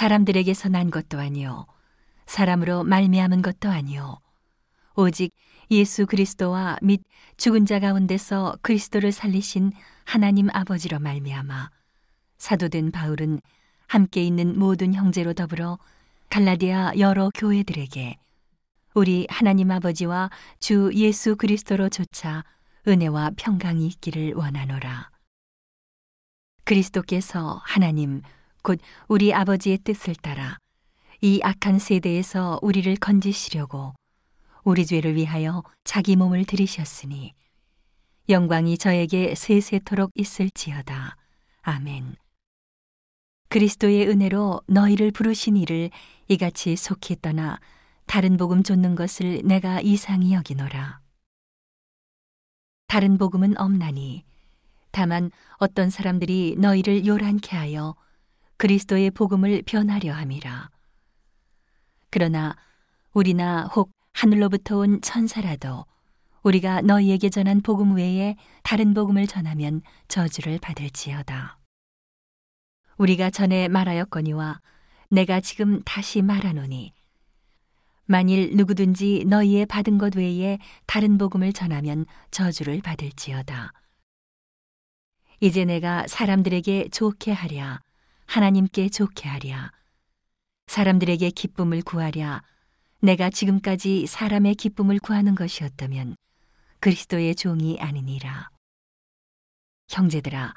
사람들에게서 난 것도 아니요 사람으로 말미암은 것도 아니요 오직 예수 그리스도와 및 죽은 자 가운데서 그리스도를 살리신 하나님 아버지로 말미암아 사도된 바울은 함께 있는 모든 형제로 더불어 갈라디아 여러 교회들에게 우리 하나님 아버지와 주 예수 그리스도로 조차 은혜와 평강이 있기를 원하노라. 그리스도께서 하나님 곧 우리 아버지의 뜻을 따라 이 악한 세대에서 우리를 건지시려고 우리 죄를 위하여 자기 몸을 들이셨으니 영광이 저에게 세세토록 있을지어다. 아멘. 그리스도의 은혜로 너희를 부르신 이를 이같이 속히 떠나 다른 복음 쫓는 것을 내가 이상히 여기노라. 다른 복음은 없나니 다만 어떤 사람들이 너희를 요란케 하여 그리스도의 복음을 변하려 함이라. 그러나 우리나 혹 하늘로부터 온 천사라도 우리가 너희에게 전한 복음 외에 다른 복음을 전하면 저주를 받을지어다. 우리가 전에 말하였거니와 내가 지금 다시 말하노니 만일 누구든지 너희의 받은 것 외에 다른 복음을 전하면 저주를 받을지어다. 이제 내가 사람들에게 좋게 하랴 하나님께 좋게 하랴 사람들에게 기쁨을 구하랴 내가 지금까지 사람의 기쁨을 구하는 것이었다면 그리스도의 종이 아니니라. 형제들아,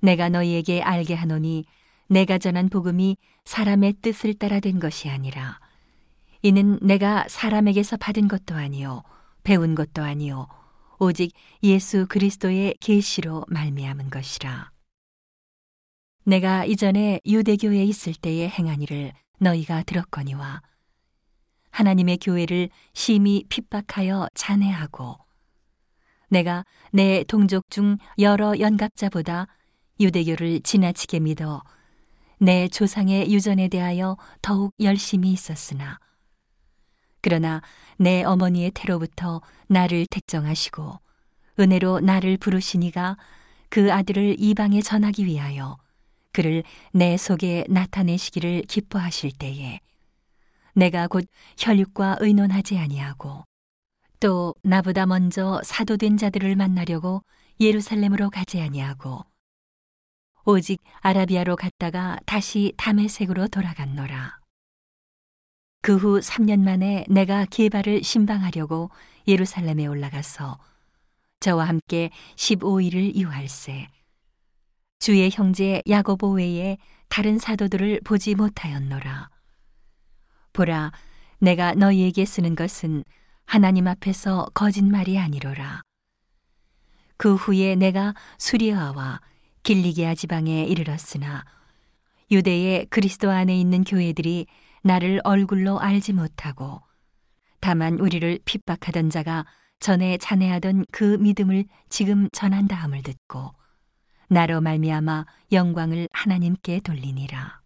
내가 너희에게 알게 하노니 내가 전한 복음이 사람의 뜻을 따라 된 것이 아니라 이는 내가 사람에게서 받은 것도 아니요 배운 것도 아니요 오직 예수 그리스도의 계시로 말미암은 것이라. 내가 이전에 유대교에 있을 때에 행한 일을 너희가 들었거니와 하나님의 교회를 심히 핍박하여 잔해하고 내가 내 동족 중 여러 연갑자보다 유대교를 지나치게 믿어 내 조상의 유전에 대하여 더욱 열심히 있었으나 그러나 내 어머니의 태로부터 나를 택정하시고 은혜로 나를 부르시니가 그 아들을 이방에 전하기 위하여 그를 내 속에 나타내시기를 기뻐하실 때에 내가 곧 혈육과 의논하지 아니하고 또 나보다 먼저 사도된 자들을 만나려고 예루살렘으로 가지 아니하고 오직 아라비아로 갔다가 다시 담에색으로 돌아갔노라. 그 후 3년 만에 내가 게바를 신방하려고 예루살렘에 올라가서 저와 함께 15일을 유할세. 주의 형제 야고보 외에 다른 사도들을 보지 못하였노라. 보라, 내가 너희에게 쓰는 것은 하나님 앞에서 거짓말이 아니로라. 그 후에 내가 수리아와 길리게아 지방에 이르렀으나 유대의 그리스도 안에 있는 교회들이 나를 얼굴로 알지 못하고 다만 우리를 핍박하던 자가 전에 잔해하던 그 믿음을 지금 전한다함을 듣고 나로 말미암아 영광을 하나님께 돌리니라.